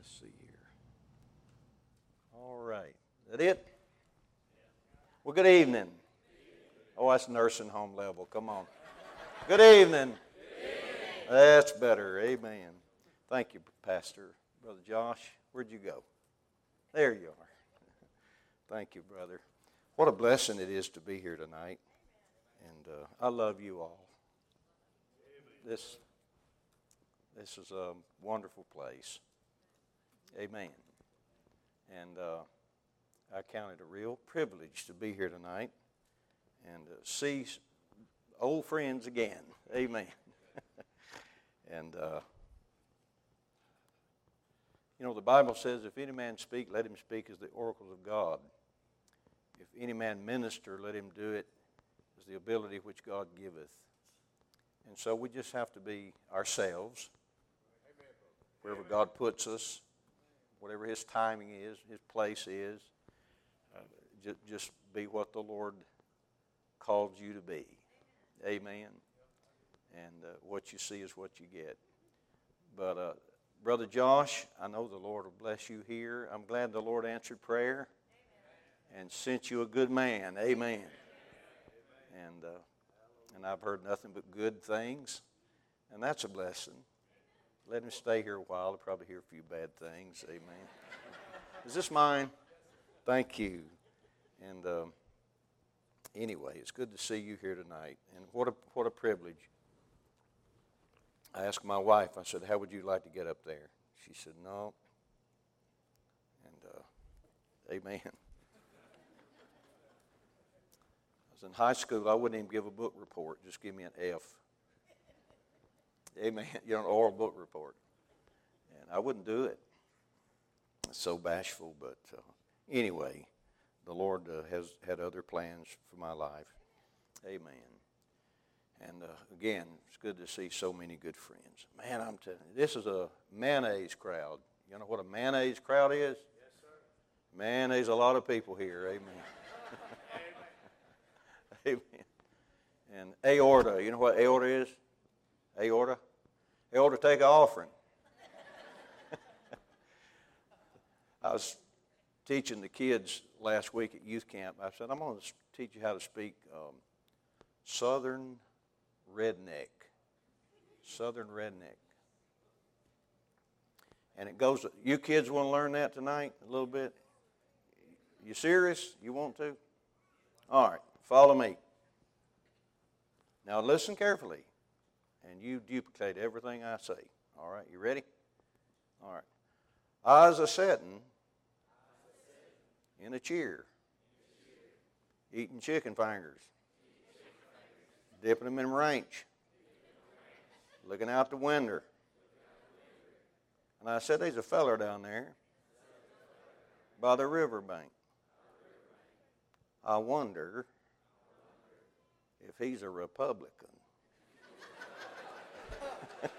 Let's see here. All right. Is that it? Well, good evening. Oh, that's nursing home level. Come on. Good evening. That's better. Amen. Thank you, Pastor. Brother Josh, where'd you go? There you are. Thank you, brother. What a blessing it is to be here tonight. And uh, I love you all. This, this is a wonderful place. Amen. And uh, I count it a real privilege to be here tonight and uh, see old friends again. Amen. and, uh, you know, the Bible says, if any man speak, let him speak as the oracles of God. If any man minister, let him do it as the ability which God giveth. And so we just have to be ourselves, wherever God puts us whatever His timing is, His place is. Uh, just, just be what the Lord called you to be. Amen. And uh, what you see is what you get. But, uh, Brother Josh, I know the Lord will bless you here. I'm glad the Lord answered prayer and sent you a good man. Amen. And, uh, and I've heard nothing but good things, and that's a blessing. Let him stay here a while. He'll probably hear a few bad things. Amen. Is this mine? Thank you. And um, anyway, it's good to see you here tonight. And what a, what a privilege. I asked my wife, I said, How would you like to get up there? She said, No. And uh, amen. I was in high school, I wouldn't even give a book report, just give me an F. Amen. You know, an oral book report. And I wouldn't do it. so bashful, but uh, anyway, the Lord uh, has had other plans for my life. Amen. And uh, again, it's good to see so many good friends. Man, I'm telling you, this is a mayonnaise crowd. You know what a mayonnaise crowd is? Yes, sir. Man, there's a lot of people here. Amen. Amen. And aorta, you know what aorta is? Aorta? Aorta take an offering. I was teaching the kids last week at youth camp. I said, I'm going to teach you how to speak um, Southern redneck. Southern redneck. And it goes, you kids want to learn that tonight a little bit? You serious? You want to? All right, follow me. Now listen carefully and you duplicate everything I say. All right, you ready? All right. Eyes a setting in a chair, eating chicken fingers, dipping them in ranch, looking out the window. And I said, There's a feller down there by the riverbank. I wonder if he's a Republican.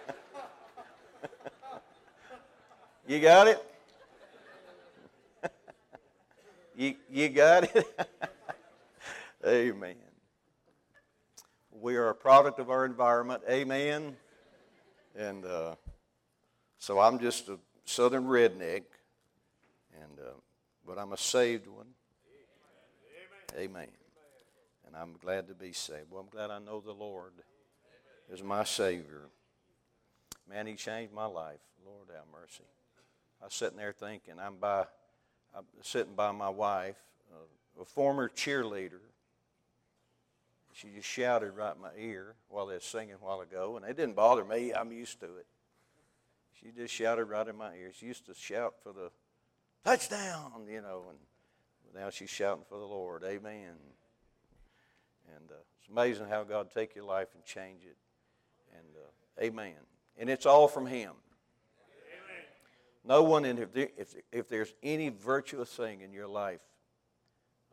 You got it? you, you got it? Amen. We are a product of our environment. Amen. And uh, so I'm just a southern redneck, and uh, but I'm a saved one. Amen. Amen. And I'm glad to be saved. Well, I'm glad I know the Lord is my Savior. Man, He changed my life. Lord have mercy. I was sitting there thinking, I'm by, I'm sitting by my wife, uh, a former cheerleader. She just shouted right in my ear while they were singing a while ago, and it didn't bother me. I'm used to it. She just shouted right in my ear. She used to shout for the touchdown, you know, and now she's shouting for the Lord. Amen. And uh, it's amazing how God take your life and change it. And uh, amen. And it's all from Him. No one, in, if, there, if, if there's any virtuous thing in your life,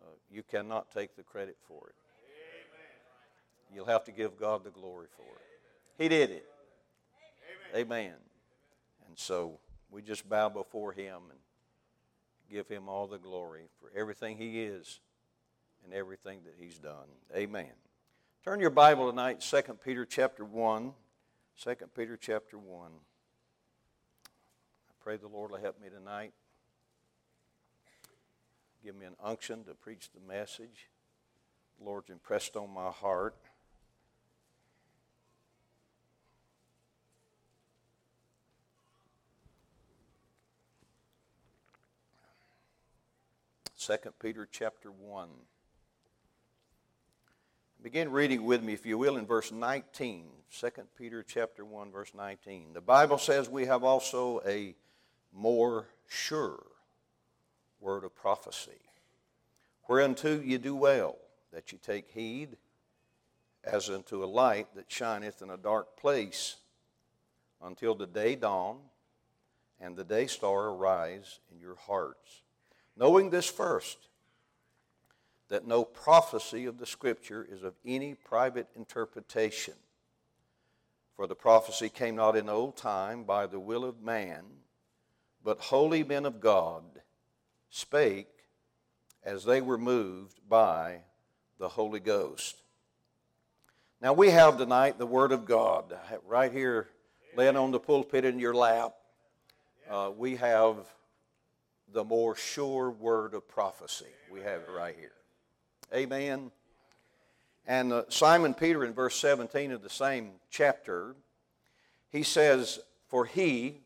uh, you cannot take the credit for it. Amen. You'll have to give God the glory for it. He did it. Amen. Amen. And so we just bow before Him and give Him all the glory for everything He is and everything that He's done. Amen. Turn your Bible tonight, 2 Peter chapter 1. 2 Peter chapter 1 I pray the Lord will help me tonight. Give me an unction to preach the message. The Lord's impressed on my heart. Second Peter chapter 1. Begin reading with me, if you will, in verse 19. 2 Peter chapter 1, verse 19. The Bible says we have also a more sure word of prophecy, whereunto you do well that you take heed, as unto a light that shineth in a dark place, until the day dawn and the day star arise in your hearts. Knowing this first, that no prophecy of the Scripture is of any private interpretation. For the prophecy came not in old time by the will of man, but holy men of God spake as they were moved by the Holy Ghost. Now we have tonight the Word of God right here laying on the pulpit in your lap. Uh, we have the more sure word of prophecy. We have it right here. Amen. And uh, Simon Peter in verse 17 of the same chapter, he says, For he,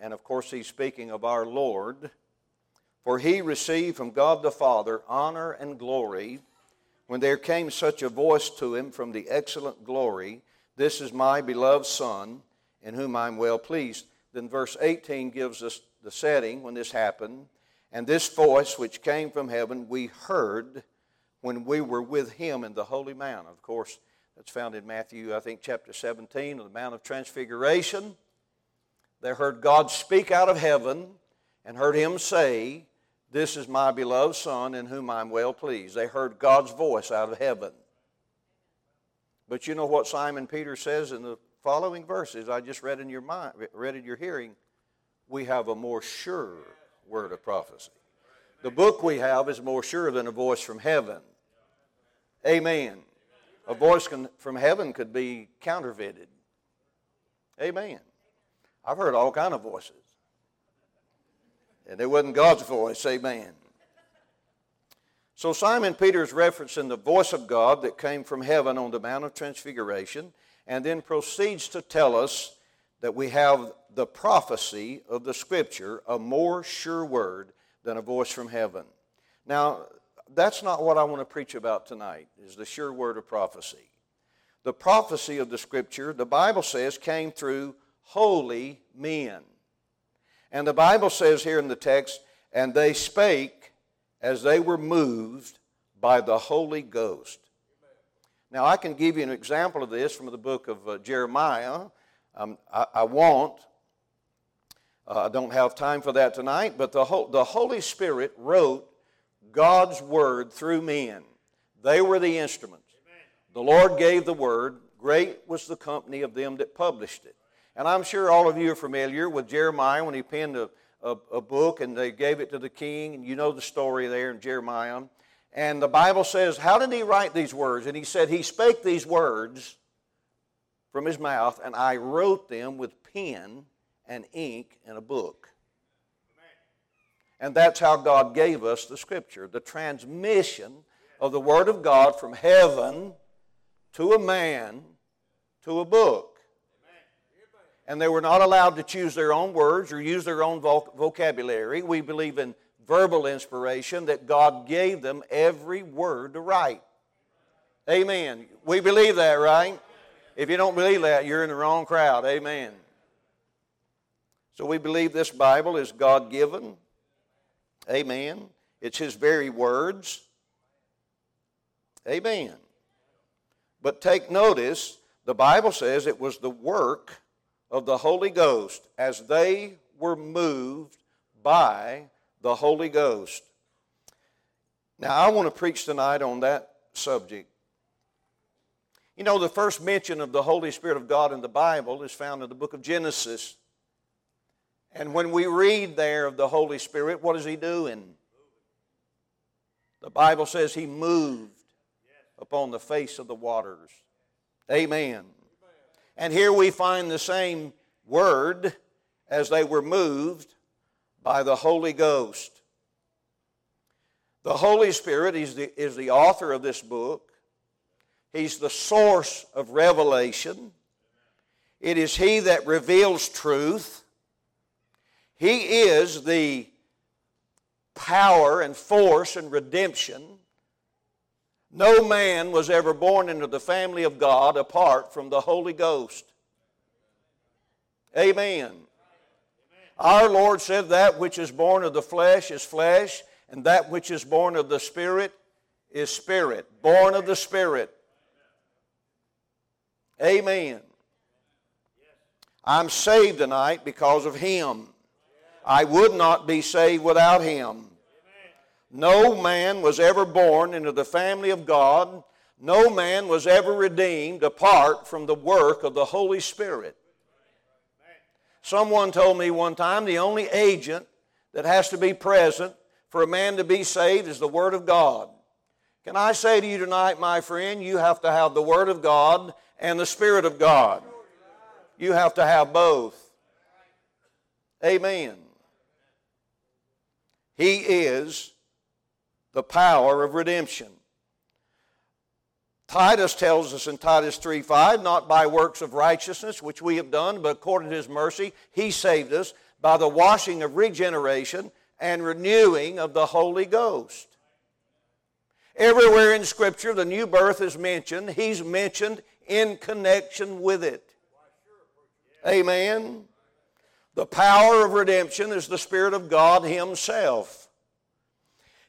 and of course he's speaking of our Lord, for he received from God the Father honor and glory when there came such a voice to him from the excellent glory, This is my beloved Son, in whom I'm well pleased. Then verse 18 gives us the setting when this happened. And this voice which came from heaven we heard when we were with him in the holy mount. Of course, that's found in Matthew, I think, chapter 17, of the Mount of Transfiguration. They heard God speak out of heaven and heard him say, This is my beloved Son in whom I'm well pleased. They heard God's voice out of heaven. But you know what Simon Peter says in the following verses I just read in your mind, read in your hearing? We have a more sure word of prophecy. The book we have is more sure than a voice from heaven. Amen. A voice can, from heaven could be counterfeited. Amen. I've heard all kind of voices. And it wasn't God's voice. Amen. So Simon Peter is referencing the voice of God that came from heaven on the Mount of Transfiguration and then proceeds to tell us that we have the prophecy of the Scripture, a more sure word than a voice from heaven. Now, that's not what I want to preach about tonight, is the sure word of prophecy. The prophecy of the Scripture, the Bible says, came through holy men. And the Bible says here in the text, and they spake as they were moved by the Holy Ghost. Now, I can give you an example of this from the book of uh, Jeremiah. Um, I, I, won't. Uh, I don't have time for that tonight, but the, the Holy Spirit wrote God's word through men. They were the instruments. The Lord gave the word. Great was the company of them that published it. And I'm sure all of you are familiar with Jeremiah when he penned a, a, a book and they gave it to the king. And you know the story there in Jeremiah. And the Bible says, How did he write these words? And he said, He spake these words from his mouth, and I wrote them with pen and ink in a book. And that's how God gave us the Scripture the transmission of the Word of God from heaven to a man to a book. And they were not allowed to choose their own words or use their own vocabulary. We believe in verbal inspiration that God gave them every word to write. Amen. We believe that, right? If you don't believe that, you're in the wrong crowd. Amen. So we believe this Bible is God given, Amen. It's His very words. Amen. But take notice, the Bible says it was the work of the Holy Ghost as they were moved by the Holy Ghost. Now, I want to preach tonight on that subject. You know, the first mention of the Holy Spirit of God in the Bible is found in the book of Genesis. And when we read there of the Holy Spirit, what is He doing? The Bible says He moved upon the face of the waters. Amen. And here we find the same word as they were moved by the Holy Ghost. The Holy Spirit is the, is the author of this book. He's the source of revelation. It is He that reveals truth. He is the power and force and redemption. No man was ever born into the family of God apart from the Holy Ghost. Amen. Our Lord said, That which is born of the flesh is flesh, and that which is born of the Spirit is spirit. Born of the Spirit. Amen. I'm saved tonight because of Him. I would not be saved without Him. No man was ever born into the family of God. No man was ever redeemed apart from the work of the Holy Spirit. Someone told me one time the only agent that has to be present for a man to be saved is the Word of God. Can I say to you tonight, my friend, you have to have the Word of God and the Spirit of God. You have to have both. Amen. He is the power of redemption. Titus tells us in Titus 3 5, not by works of righteousness which we have done, but according to his mercy, he saved us by the washing of regeneration and renewing of the Holy Ghost. Everywhere in Scripture the new birth is mentioned, he's mentioned in connection with it. Amen. The power of redemption is the Spirit of God Himself.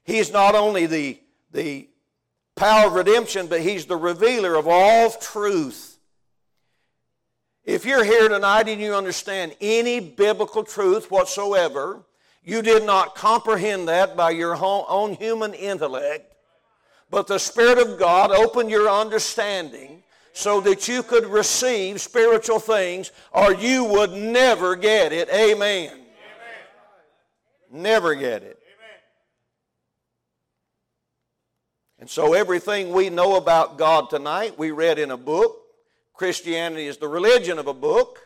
He's not only the, the power of redemption, but He's the revealer of all truth. If you're here tonight and you understand any biblical truth whatsoever, you did not comprehend that by your own human intellect, but the Spirit of God opened your understanding so that you could receive spiritual things, or you would never get it. Amen. Amen. Never get it. Amen. And so, everything we know about God tonight, we read in a book. Christianity is the religion of a book.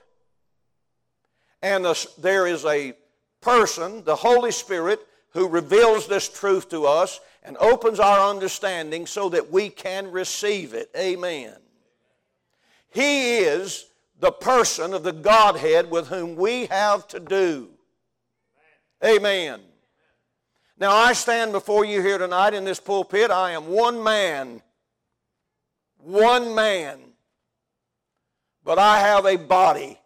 And the, there is a person, the Holy Spirit, who reveals this truth to us and opens our understanding so that we can receive it. Amen. He is the person of the Godhead with whom we have to do. Amen. Now, I stand before you here tonight in this pulpit. I am one man. One man. But I have a body.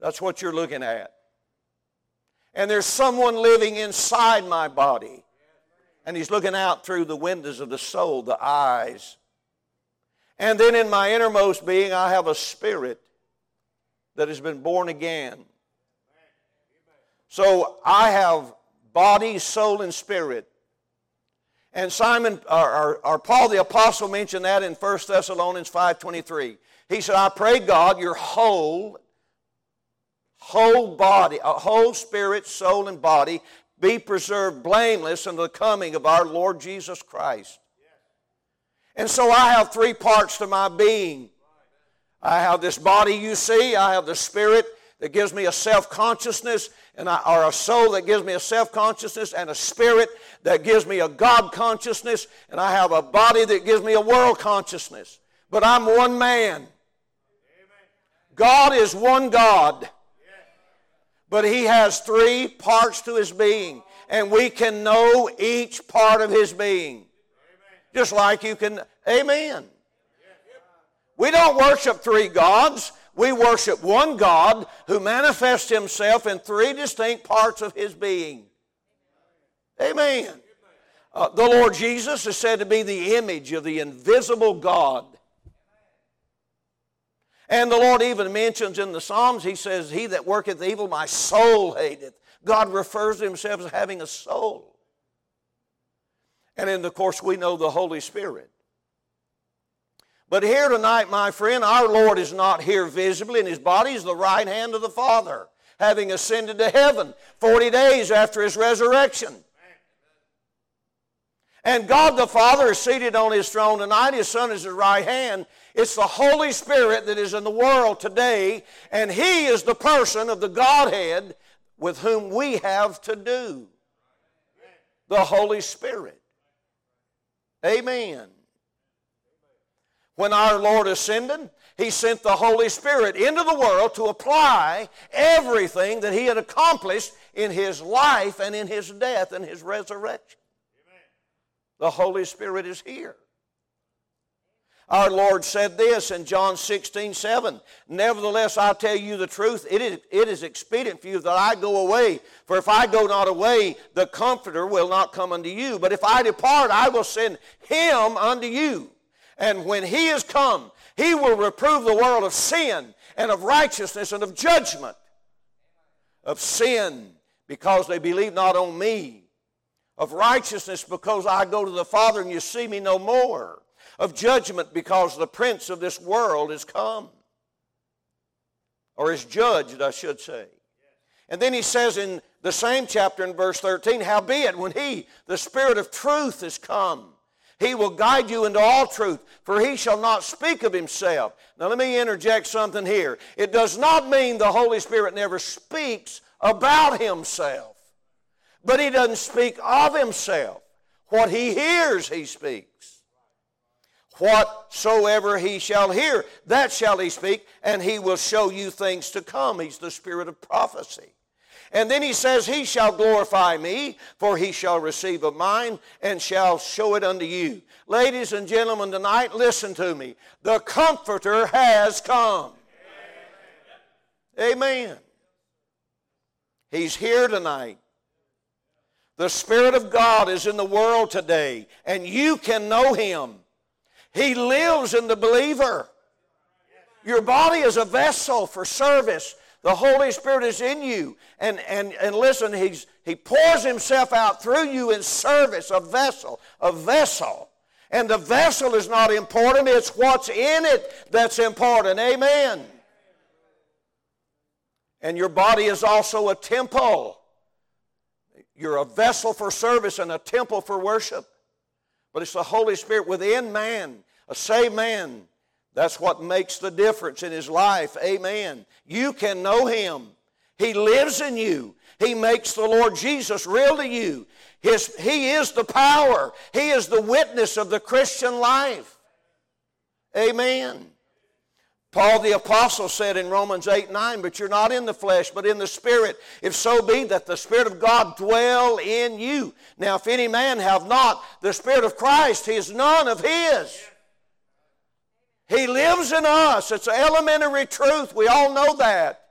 That's what you're looking at. And there's someone living inside my body. And he's looking out through the windows of the soul, the eyes. And then in my innermost being, I have a spirit that has been born again. So I have body, soul, and spirit. And Simon, or, or, or, Paul the Apostle mentioned that in 1 Thessalonians 5.23. He said, I pray God your whole, whole body, a whole spirit, soul, and body be preserved blameless unto the coming of our Lord Jesus Christ. And so I have three parts to my being. I have this body you see, I have the spirit that gives me a self consciousness, and I, or a soul that gives me a self consciousness, and a spirit that gives me a God consciousness, and I have a body that gives me a world consciousness. But I'm one man. God is one God, but He has three parts to His being, and we can know each part of His being. Just like you can, amen. We don't worship three gods. We worship one God who manifests himself in three distinct parts of his being. Amen. Uh, the Lord Jesus is said to be the image of the invisible God. And the Lord even mentions in the Psalms, He says, He that worketh evil, my soul hateth. God refers to Himself as having a soul. And then, of course, we know the Holy Spirit. But here tonight, my friend, our Lord is not here visibly, and his body is the right hand of the Father, having ascended to heaven 40 days after his resurrection. And God the Father is seated on his throne tonight. His Son is his right hand. It's the Holy Spirit that is in the world today, and He is the person of the Godhead with whom we have to do. The Holy Spirit. Amen. When our Lord ascended, He sent the Holy Spirit into the world to apply everything that He had accomplished in His life and in His death and His resurrection. The Holy Spirit is here. Our Lord said this in John 16, 7. Nevertheless, I tell you the truth, it is, it is expedient for you that I go away. For if I go not away, the Comforter will not come unto you. But if I depart, I will send him unto you. And when he is come, he will reprove the world of sin and of righteousness and of judgment. Of sin, because they believe not on me. Of righteousness, because I go to the Father and you see me no more of judgment because the prince of this world is come. Or is judged, I should say. And then he says in the same chapter in verse 13, Howbeit, when he, the Spirit of truth, is come, he will guide you into all truth, for he shall not speak of himself. Now, let me interject something here. It does not mean the Holy Spirit never speaks about himself, but he doesn't speak of himself. What he hears, he speaks. Whatsoever he shall hear, that shall he speak, and he will show you things to come. He's the spirit of prophecy. And then he says, He shall glorify me, for he shall receive of mine, and shall show it unto you. Ladies and gentlemen, tonight, listen to me. The Comforter has come. Amen. He's here tonight. The Spirit of God is in the world today, and you can know Him. He lives in the believer. Your body is a vessel for service. The Holy Spirit is in you. And, and, and listen, he's, He pours Himself out through you in service, a vessel, a vessel. And the vessel is not important, it's what's in it that's important. Amen. And your body is also a temple. You're a vessel for service and a temple for worship. But it's the Holy Spirit within man, a saved man. That's what makes the difference in his life. Amen. You can know him. He lives in you. He makes the Lord Jesus real to you. His, he is the power. He is the witness of the Christian life. Amen. Paul the Apostle said in Romans 8 9, But you're not in the flesh, but in the Spirit, if so be that the Spirit of God dwell in you. Now, if any man have not the Spirit of Christ, he is none of his. He lives in us. It's an elementary truth. We all know that.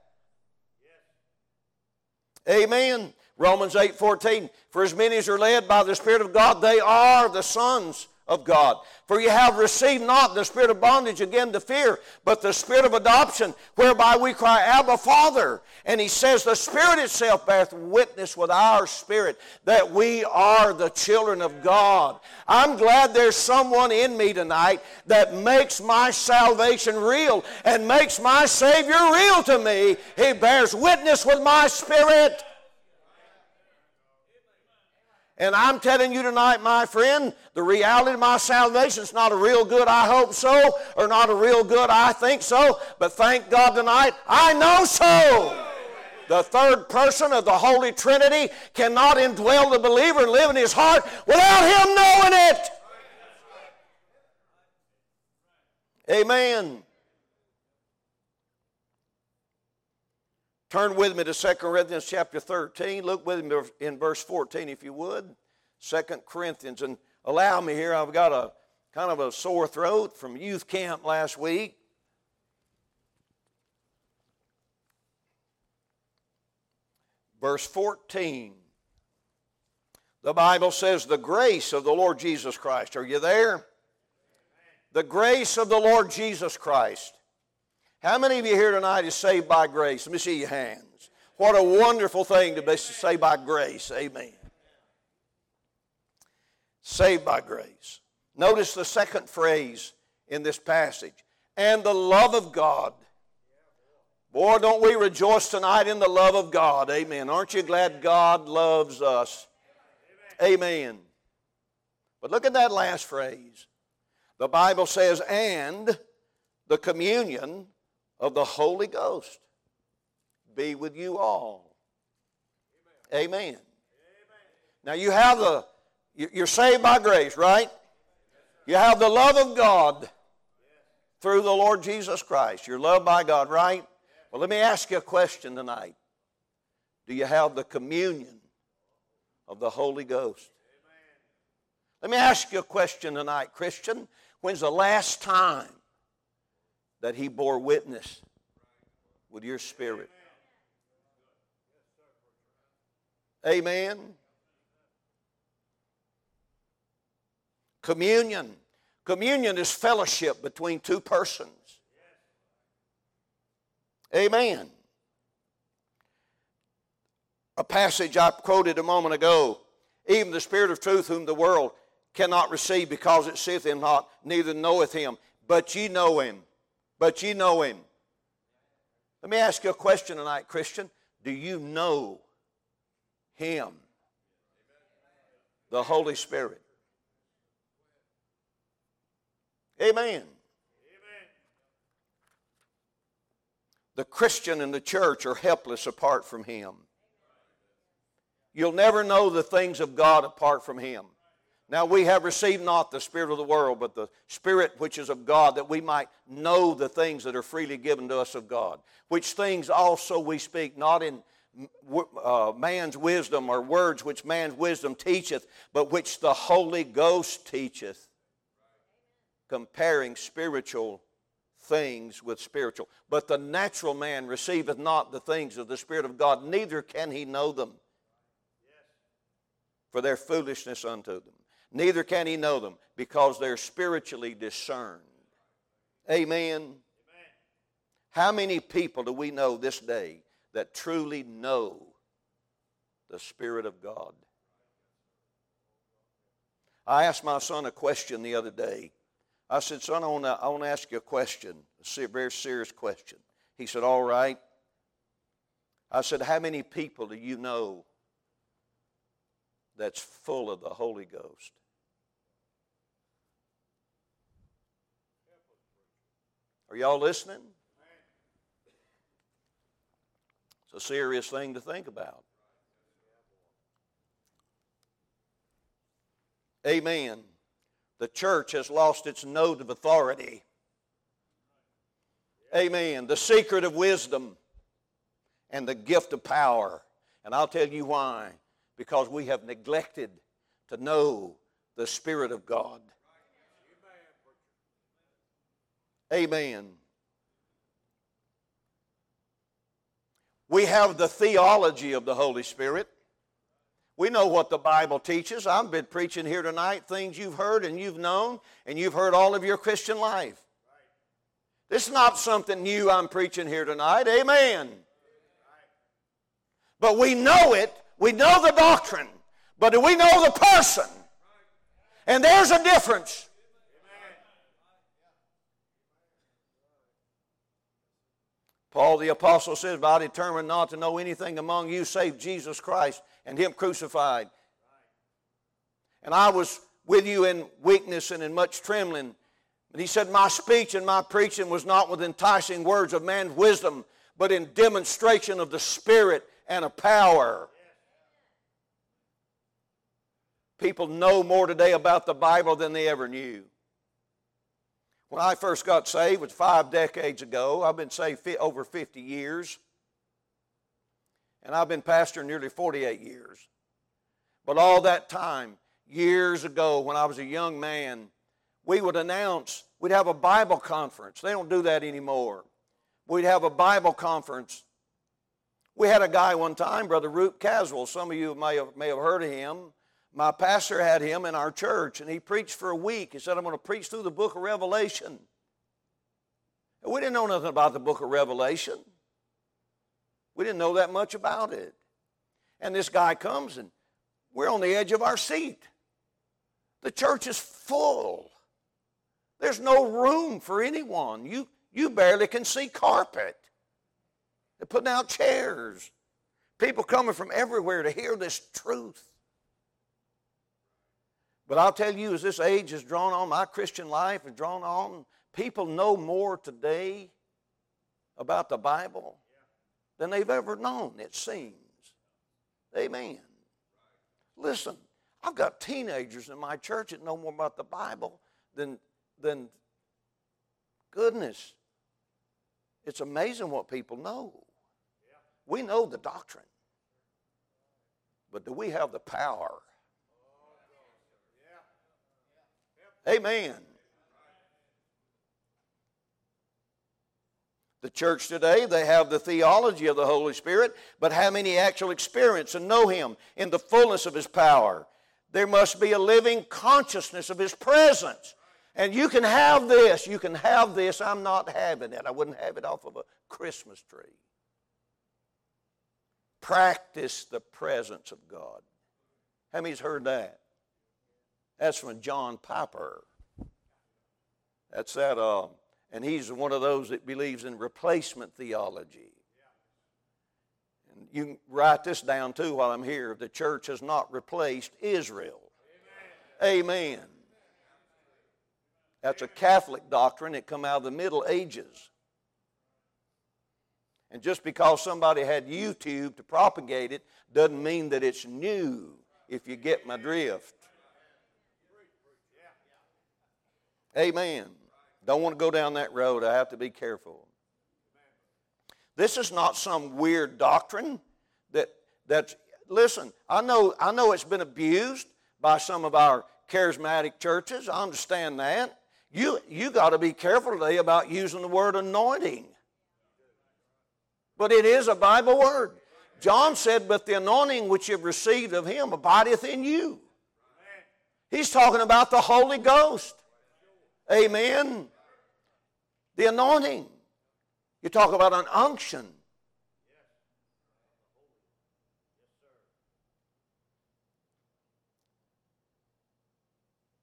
Amen. Romans 8 14. For as many as are led by the Spirit of God, they are the sons of God. For you have received not the spirit of bondage again to fear, but the spirit of adoption, whereby we cry, Abba, Father. And he says, The Spirit itself beareth witness with our spirit that we are the children of God. I'm glad there's someone in me tonight that makes my salvation real and makes my Savior real to me. He bears witness with my spirit. And I'm telling you tonight, my friend, the reality of my salvation is not a real good I hope so, or not a real good I think so, but thank God tonight, I know so. The third person of the Holy Trinity cannot indwell the believer and live in his heart without him knowing it. Amen. Turn with me to 2 Corinthians chapter 13. Look with me in verse 14 if you would. 2 Corinthians. And allow me here, I've got a kind of a sore throat from youth camp last week. Verse 14. The Bible says, The grace of the Lord Jesus Christ. Are you there? The grace of the Lord Jesus Christ how many of you here tonight is saved by grace? Let me see your hands. What a wonderful thing to be saved by grace. Amen. Saved by grace. Notice the second phrase in this passage. And the love of God. Boy, don't we rejoice tonight in the love of God. Amen. Aren't you glad God loves us? Amen. But look at that last phrase. The Bible says, and the communion of the Holy Ghost be with you all. Amen. Amen. Now you have the, you're saved by grace, right? You have the love of God through the Lord Jesus Christ. You're loved by God, right? Well, let me ask you a question tonight. Do you have the communion of the Holy Ghost? Let me ask you a question tonight, Christian. When's the last time that He bore witness with your spirit? Amen. Communion. Communion is fellowship between two persons. Amen. A passage I quoted a moment ago even the Spirit of truth, whom the world cannot receive because it seeth him not, neither knoweth him. But ye know him. But ye know him. Let me ask you a question tonight, Christian. Do you know him? The Holy Spirit. Amen. The Christian and the church are helpless apart from him. You'll never know the things of God apart from him. Now we have received not the Spirit of the world, but the Spirit which is of God, that we might know the things that are freely given to us of God. Which things also we speak, not in uh, man's wisdom or words which man's wisdom teacheth, but which the Holy Ghost teacheth, comparing spiritual things with spiritual. But the natural man receiveth not the things of the Spirit of God, neither can he know them, for their foolishness unto them neither can he know them because they're spiritually discerned. Amen. Amen. How many people do we know this day that truly know the Spirit of God? I asked my son a question the other day. I said, Son, I want to I wanna ask you a question, a very serious question. He said, All right. I said, How many people do you know that's full of the Holy Ghost. Are y'all listening? It's a serious thing to think about. Amen. The church has lost its note of authority. Amen. The secret of wisdom and the gift of power. And I'll tell you why because we have neglected to know the Spirit of God. Amen. We have the theology of the Holy Spirit. We know what the Bible teaches. I've been preaching here tonight things you've heard and you've known, and you've heard all of your Christian life. This is not something new I'm preaching here tonight. Amen. But we know it we know the doctrine, but do we know the person? And there's a difference. Paul the Apostle says, I determined not to know anything among you save Jesus Christ and Him crucified. And I was with you in weakness and in much trembling. But he said, My speech and my preaching was not with enticing words of man's wisdom, but in demonstration of the Spirit and of power. People know more today about the Bible than they ever knew. When I first got saved, was five decades ago. I've been saved over 50 years. And I've been pastor nearly 48 years. But all that time, years ago, when I was a young man, we would announce, we'd have a Bible conference. They don't do that anymore. We'd have a Bible conference. We had a guy one time, Brother Root Caswell. Some of you may have, may have heard of him my pastor had him in our church, and he preached for a week. He said, I'm going to preach through the book of Revelation. And we didn't know nothing about the book of Revelation. We didn't know that much about it. And this guy comes, and we're on the edge of our seat. The church is full. There's no room for anyone. You, you barely can see carpet. They're putting out chairs. People coming from everywhere to hear this truth. But I'll tell you, as this age has drawn on, my Christian life has drawn on people know more today about the Bible than they've ever known, it seems. Amen. Listen, I've got teenagers in my church that know more about the Bible than, than goodness. It's amazing what people know. We know the doctrine, but do we have the power? Amen. The church today, they have the theology of the Holy Spirit, but how many actually experience and know Him in the fullness of His power? There must be a living consciousness of His presence. And you can have this, you can have this. I'm not having it. I wouldn't have it off of a Christmas tree. Practice the presence of God. How many's heard that? That's from John Piper. That's that, uh, and he's one of those that believes in replacement theology. And you can write this down too while I'm here. The church has not replaced Israel. Amen. Amen. That's a Catholic doctrine. It come out of the Middle Ages. And just because somebody had YouTube to propagate it doesn't mean that it's new, if you get my drift. Amen. Don't want to go down that road. I have to be careful. This is not some weird doctrine that that's listen, I know I know it's been abused by some of our charismatic churches. I understand that. You you got to be careful today about using the word anointing. But it is a Bible word. John said, But the anointing which you've received of him abideth in you. He's talking about the Holy Ghost. Amen. The anointing. You talk about an unction.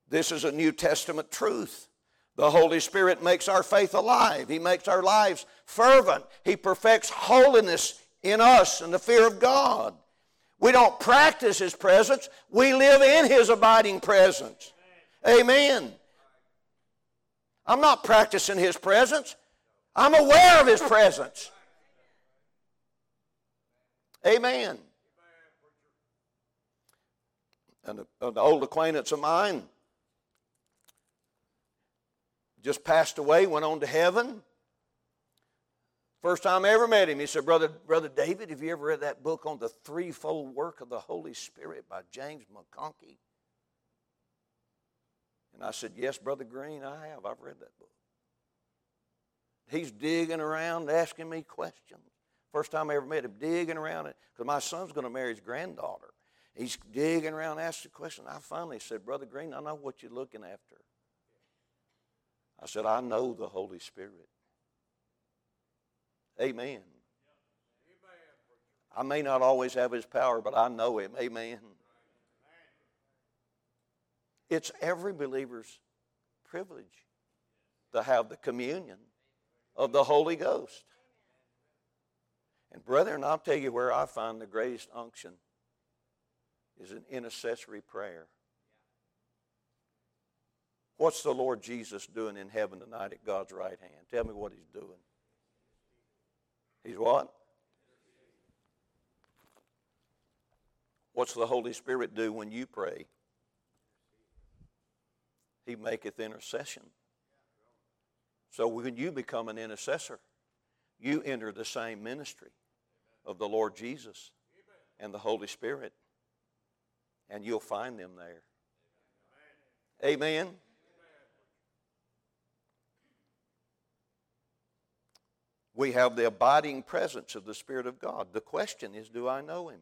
This is a New Testament truth. The Holy Spirit makes our faith alive. He makes our lives fervent. He perfects holiness in us and the fear of God. We don't practice His presence, we live in His abiding presence. Amen. I'm not practicing His presence, I'm aware of His presence. Amen. And an old acquaintance of mine just passed away, went on to heaven. First time I ever met him, he said, Brother, Brother David, have you ever read that book on the threefold work of the Holy Spirit by James McConkey? And I said, Yes, Brother Green, I have. I've read that book. He's digging around, asking me questions. First time I ever met him, digging around it, because my son's going to marry his granddaughter. He's digging around, asking questions. I finally said, Brother Green, I know what you're looking after. I said, I know the Holy Spirit. Amen. I may not always have his power, but I know him. Amen. It's every believer's privilege to have the communion of the Holy Ghost. And brethren, I'll tell you where I find the greatest unction is an intercessory prayer. What's the Lord Jesus doing in heaven tonight at God's right hand? Tell me what he's doing. He's what? What's the Holy Spirit do when you pray? He maketh intercession. So when you become an intercessor, you enter the same ministry of the Lord Jesus and the Holy Spirit, and you'll find them there. Amen. We have the abiding presence of the Spirit of God. The question is, do I know Him?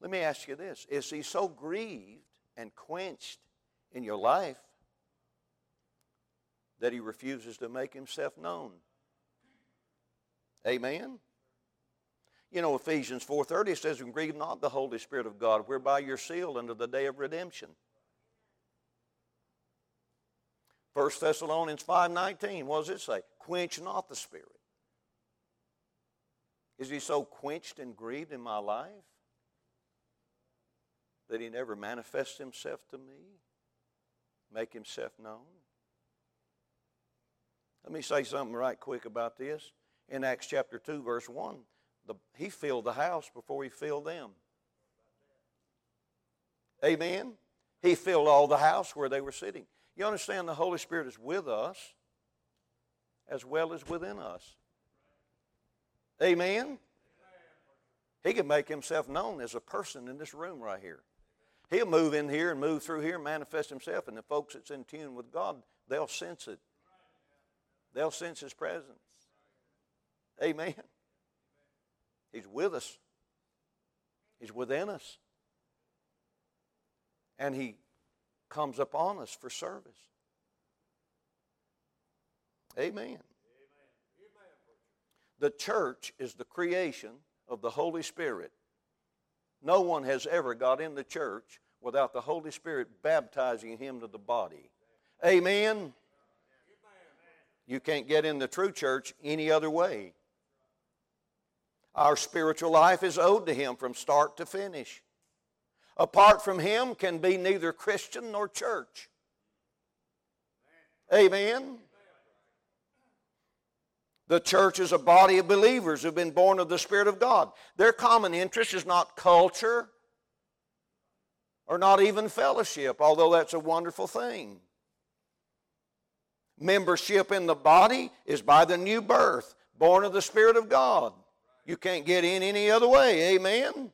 Let me ask you this Is He so grieved and quenched in your life that He refuses to make Himself known? Amen? You know, Ephesians 4.30 says, Grieve not the Holy Spirit of God, whereby you're sealed unto the day of redemption. 1 Thessalonians 5.19, what does it say? Quench not the Spirit. Is he so quenched and grieved in my life that he never manifests himself to me, make himself known? Let me say something right quick about this. In Acts chapter 2, verse 1, the, he filled the house before he filled them. Amen? He filled all the house where they were sitting. You understand the Holy Spirit is with us as well as within us. Amen? He can make himself known as a person in this room right here. He'll move in here and move through here and manifest himself, and the folks that's in tune with God, they'll sense it. They'll sense his presence. Amen. He's with us. He's within us. And he comes upon us for service. Amen. The church is the creation of the Holy Spirit. No one has ever got in the church without the Holy Spirit baptizing him to the body. Amen. You can't get in the true church any other way. Our spiritual life is owed to Him from start to finish. Apart from Him can be neither Christian nor church. Amen. The church is a body of believers who've been born of the Spirit of God. Their common interest is not culture or not even fellowship, although that's a wonderful thing. Membership in the body is by the new birth, born of the Spirit of God. You can't get in any other way. Amen?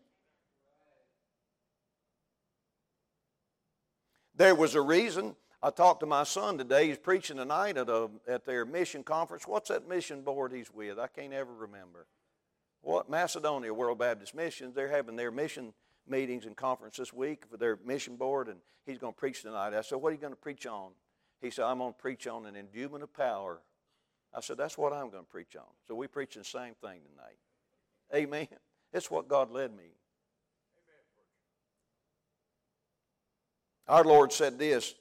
There was a reason. I talked to my son today. He's preaching tonight at, a, at their mission conference. What's that mission board he's with? I can't ever remember. What Macedonia World Baptist Missions? They're having their mission meetings and conference this week for their mission board, and he's going to preach tonight. I said, "What are you going to preach on?" He said, "I'm going to preach on an endowment of power." I said, "That's what I'm going to preach on." So we preach the same thing tonight. Amen. It's what God led me. Our Lord said this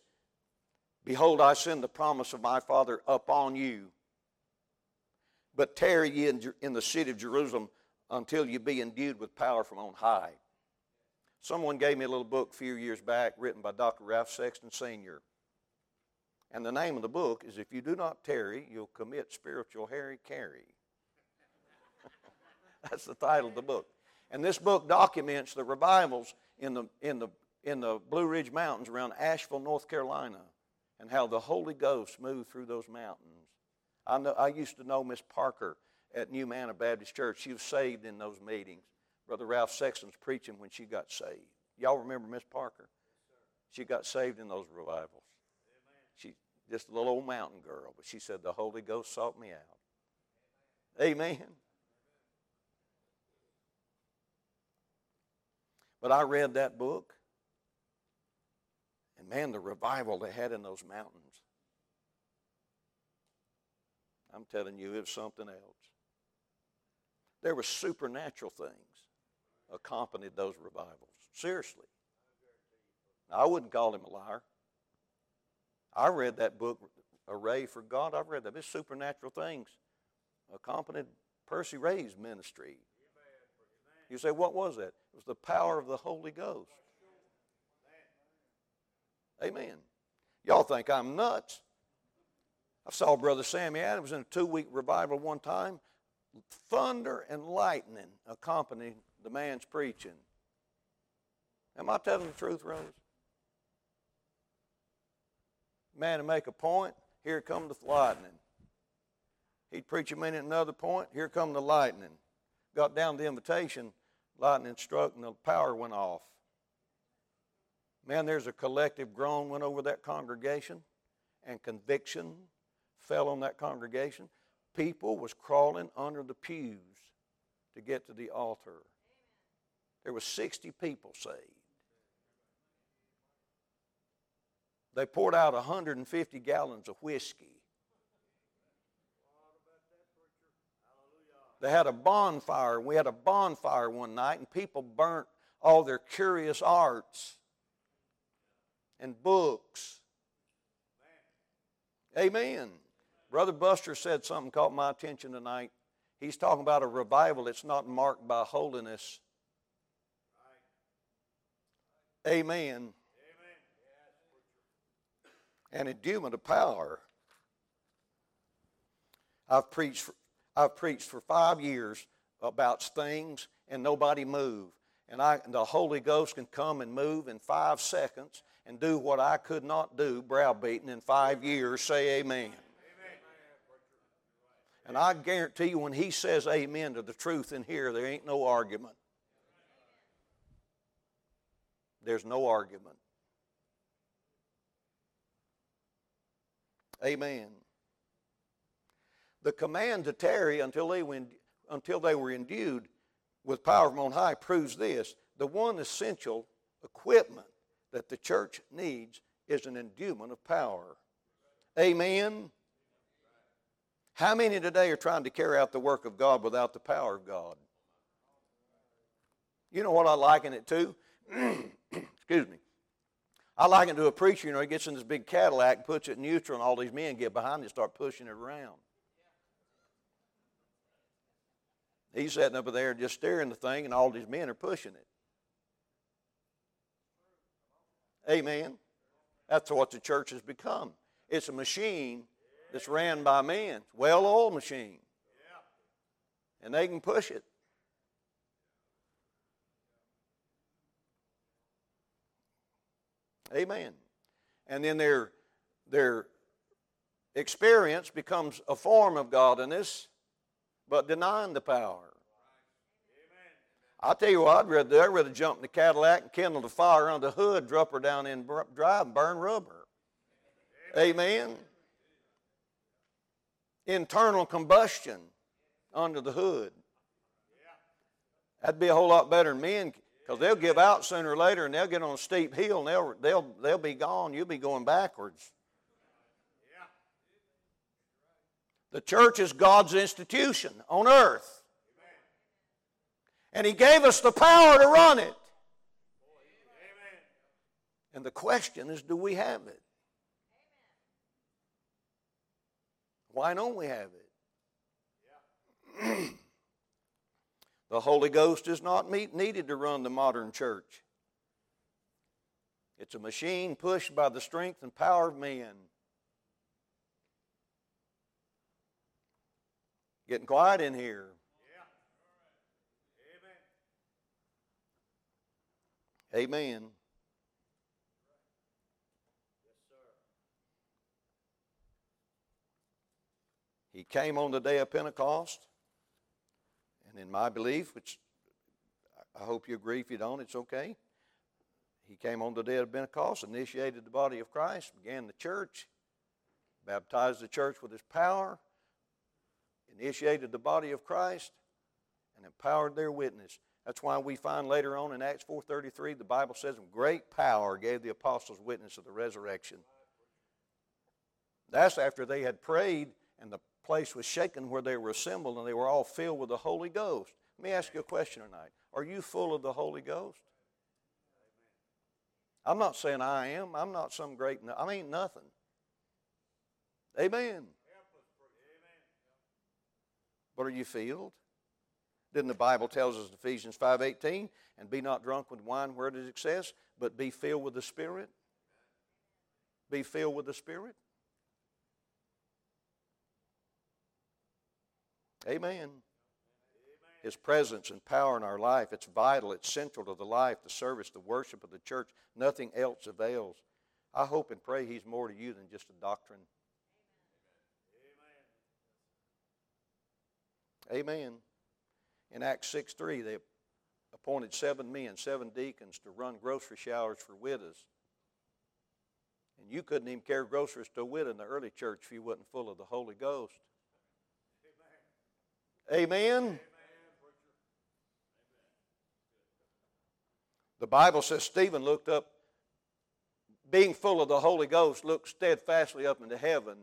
Behold, I send the promise of my Father upon you. But tarry ye in, the city of Jerusalem until you be endued with power from on high. Someone gave me a little book a few years back written by Dr. Ralph Sexton Sr. And the name of the book is If You Do Not Tarry, You'll Commit Spiritual Harry Carry. That's the title of the book. And this book documents the revivals in the, in the, in the Blue Ridge Mountains around Asheville, North Carolina, and how the Holy Ghost moved through those mountains. I, know, I used to know Miss Parker at New Manna Baptist Church. She was saved in those meetings. Brother Ralph Sexton's preaching when she got saved. Y'all remember Miss Parker? She got saved in those revivals. She just a little old mountain girl, but she said the Holy Ghost sought me out. Amen. But I read that book, and man, the revival they had in those mountains. I'm telling you, it was something else. There were supernatural things accompanied those revivals. Seriously. I wouldn't call him a liar. I read that book, Array for God. I've read that. It's supernatural things accompanied Percy Ray's ministry. You say, what was that? It was the power of the Holy Ghost. Amen. Y'all think I'm nuts. I saw Brother Sammy Adams in a two week revival one time. Thunder and lightning accompanied the man's preaching. Am I telling the truth, Rose? Man to make a point, here come the lightning. He'd preach a minute, another point, here come the lightning got down the invitation, lightning struck and the power went off. Man, there's a collective groan went over that congregation, and conviction fell on that congregation. People was crawling under the pews to get to the altar. There was 60 people saved. They poured out 150 gallons of whiskey They had a bonfire. We had a bonfire one night, and people burnt all their curious arts and books. Amen. Brother Buster said something caught my attention tonight. He's talking about a revival that's not marked by holiness. Amen. And endowment of power. I've preached for, I've preached for five years about things and nobody moved. And, I, the Holy Ghost can come and move in five seconds and do what I could not do, browbeaten, in five years. Say amen. And I guarantee you, when he says amen to the truth in here, there ain't no argument. There's no argument. Amen. The command to tarry until they, were, until they were endued with power from on high proves this. The one essential equipment that the church needs is an endowment of power. Amen. How many today are trying to carry out the work of God without the power of God? You know what I liken it to? Excuse me. I liken it to a preacher, you know, he gets in this big Cadillac, puts it neutral, and all these men get behind it and start pushing it around. He's sitting up there just staring the thing, and all these men are pushing it. Amen. That's what the church has become. It's a machine that's ran by men, well oiled machine. And they can push it. Amen. And then their, their experience becomes a form of godliness, but denying the power. I'll tell you what, I'd rather. I'd rather jump in the Cadillac and kindle the fire under the hood, drop her down in drive, and burn rubber. Amen internal combustion under the hood. That'd be a whole lot better than men because they'll give out sooner or later and they'll get on a steep hill and they'll, they'll, they'll be gone. You'll be going backwards. The church is God's institution on earth. And He gave us the power to run it. And the question is do we have it? Why don't we have it? the Holy Ghost is not needed to run the modern church. It's a machine pushed by the strength and power of men. Getting quiet in here. Amen. He came on the day of Pentecost. And in my belief, which I hope you agree, if you don't, it's okay. He came on the day of Pentecost, initiated the body of Christ, began the church, baptized the church with his power, initiated the body of Christ, and empowered their witness. That's why we find later on in Acts 4.33, the Bible says, great power gave the apostles witness of the resurrection. That's after they had prayed and the place was shaken where they were assembled and they were all filled with the Holy Ghost. Let me ask you a question tonight. Are you full of the Holy Ghost? I'm not saying I am. I'm not some great, I ain't nothing. Amen. But are you filled? Didn't the Bible tells us in Ephesians 5.18, and be not drunk with wine where it is excess, but be filled with the Spirit? Be filled with the Spirit? Amen. His presence and power in our life, it's vital, it's central to the life, the service, the worship of the church. Nothing else avails. I hope and pray He's more to you than just a doctrine. Amen. In Acts 6 3, they appointed seven men, seven deacons to run grocery showers for widows. And you couldn't even carry groceries to a widow in the early church if you wasn't full of the Holy Ghost. Amen. The Bible says Stephen looked up, being full of the Holy Ghost, looked steadfastly up into heaven.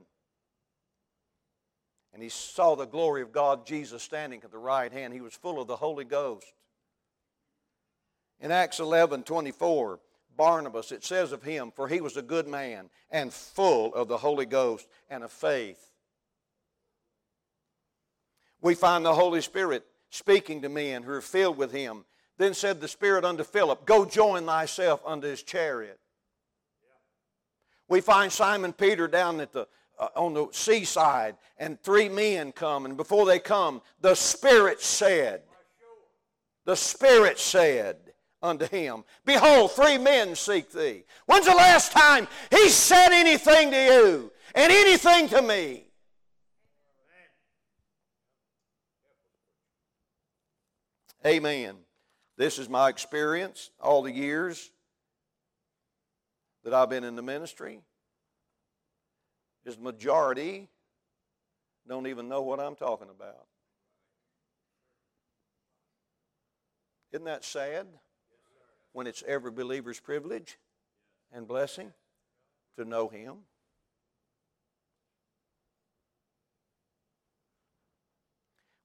And he saw the glory of God, Jesus standing at the right hand. He was full of the Holy Ghost. In Acts 11 24, Barnabas, it says of him, For he was a good man and full of the Holy Ghost and of faith we find the Holy Spirit speaking to men who are filled with Him. Then said the Spirit unto Philip, Go join thyself unto his chariot. We find Simon Peter down at the uh, on the seaside, and three men come, and before they come, the Spirit said, the Spirit said unto him, Behold, three men seek thee. When's the last time he said anything to you and anything to me? Amen. This is my experience all the years that I've been in the ministry. Is the majority don't even know what I'm talking about. Isn't that sad? When it's every believer's privilege and blessing to know Him.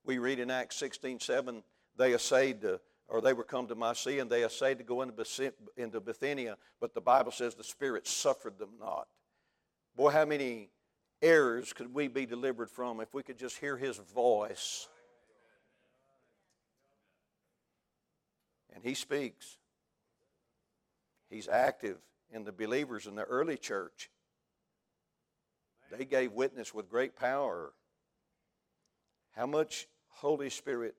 We read in Acts 16 7, they essayed to, or they were come to Mysia, and they essayed to go into Bithynia, but the Bible says the Spirit suffered them not. Boy, how many errors could we be delivered from if we could just hear His voice? And He speaks. He's active in the believers in the early church. They gave witness with great power. How much Holy Spirit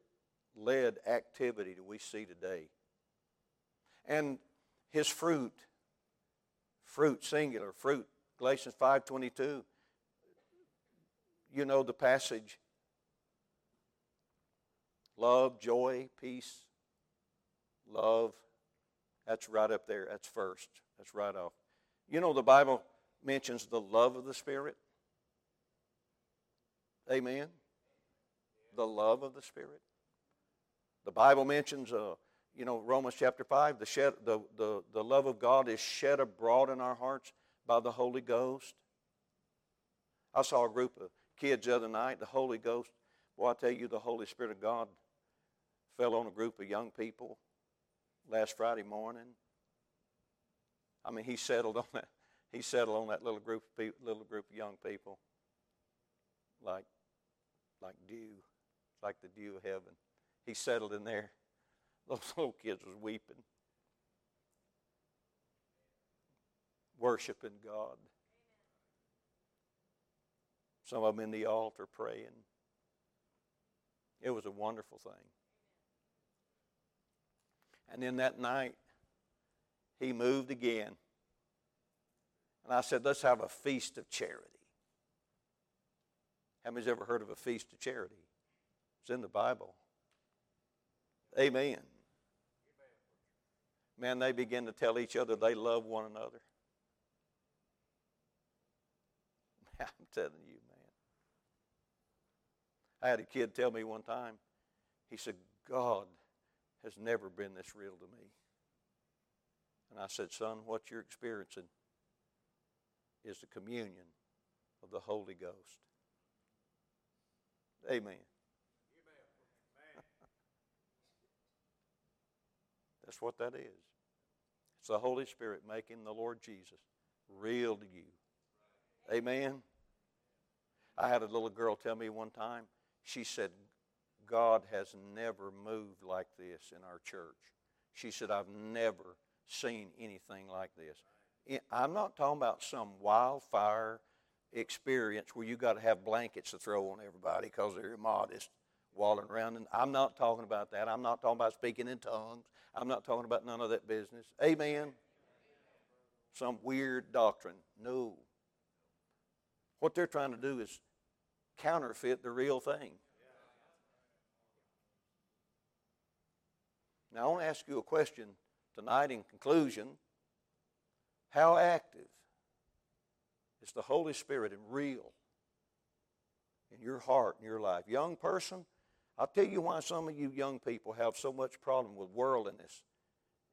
led activity do we see today? And his fruit, fruit singular, fruit, Galatians 5:22. You know the passage. Love, joy, peace, love. That's right up there. That's first. That's right off. You know the Bible mentions the love of the Spirit. Amen. The love of the Spirit. The Bible mentions, uh, you know, Romans chapter 5, the, shed, the, the, the love of God is shed abroad in our hearts by the Holy Ghost. I saw a group of kids the other night, the Holy Ghost. Well, I tell you, the Holy Spirit of God fell on a group of young people last Friday morning. I mean, he settled on that. He settled on that little group of people, little group of young people, like, like dew, like the dew of heaven he settled in there. Those little kids was weeping, worshiping God. Some of them in the altar praying. It was a wonderful thing. And then that night, he moved again. And I said, let's have a feast of charity. How many's ever heard of a feast of charity? It's in the Bible. Amen. Man, they begin to tell each other they love one another. I'm telling you, man. I had a kid tell me one time, he said, God has never been this real to me. And I said, Son, what you're experiencing is the communion of the Holy Ghost. Amen. That's what that is. It's the Holy Spirit making the Lord Jesus real to you. Amen. I had a little girl tell me one time, she said, God has never moved like this in our church. She said, I've never seen anything like this. I'm not talking about some wildfire experience where you got to have blankets to throw on everybody because they're immodest walling around. And I'm not talking about that. I'm not talking about speaking in tongues. I'm not talking about none of that business. Amen. Some weird doctrine. No. What they're trying to do is counterfeit the real thing. Now, I want to ask you a question tonight in conclusion. How active is the Holy Spirit and real in your heart and your life? Young person, I'll tell you why some of you young people have so much problem with worldliness.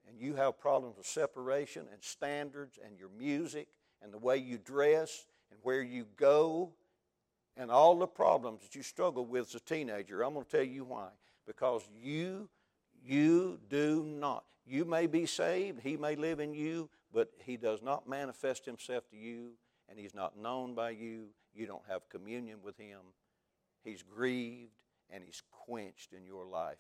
And you have problems with separation and standards and your music and the way you dress and where you go and all the problems that you struggle with as a teenager. I'm going to tell you why. Because you, you do not. You may be saved, he may live in you, but he does not manifest himself to you, and he's not known by you. You don't have communion with him. He's grieved and He's quenched in your life.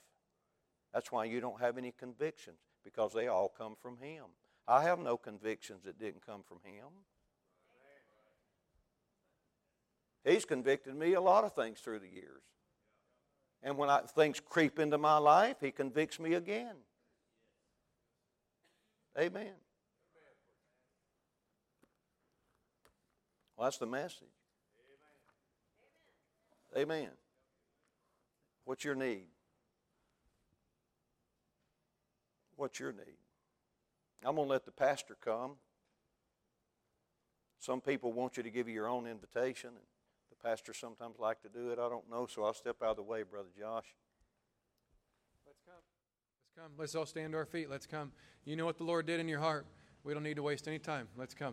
That's why you don't have any convictions, because they all come from Him. I have no convictions that didn't come from Him. He's convicted me a lot of things through the years. And when I, things creep into my life, He convicts me again. Amen. Well, that's the message. Amen. What's your need? What's your need? I'm going to let the pastor come. Some people want you to give you your own invitation, and the pastor sometimes like to do it. I don't know, so I'll step out of the way, Brother Josh. Let's come. Let's come. Let's all stand to our feet. Let's come. You know what the Lord did in your heart. We don't need to waste any time. Let's come.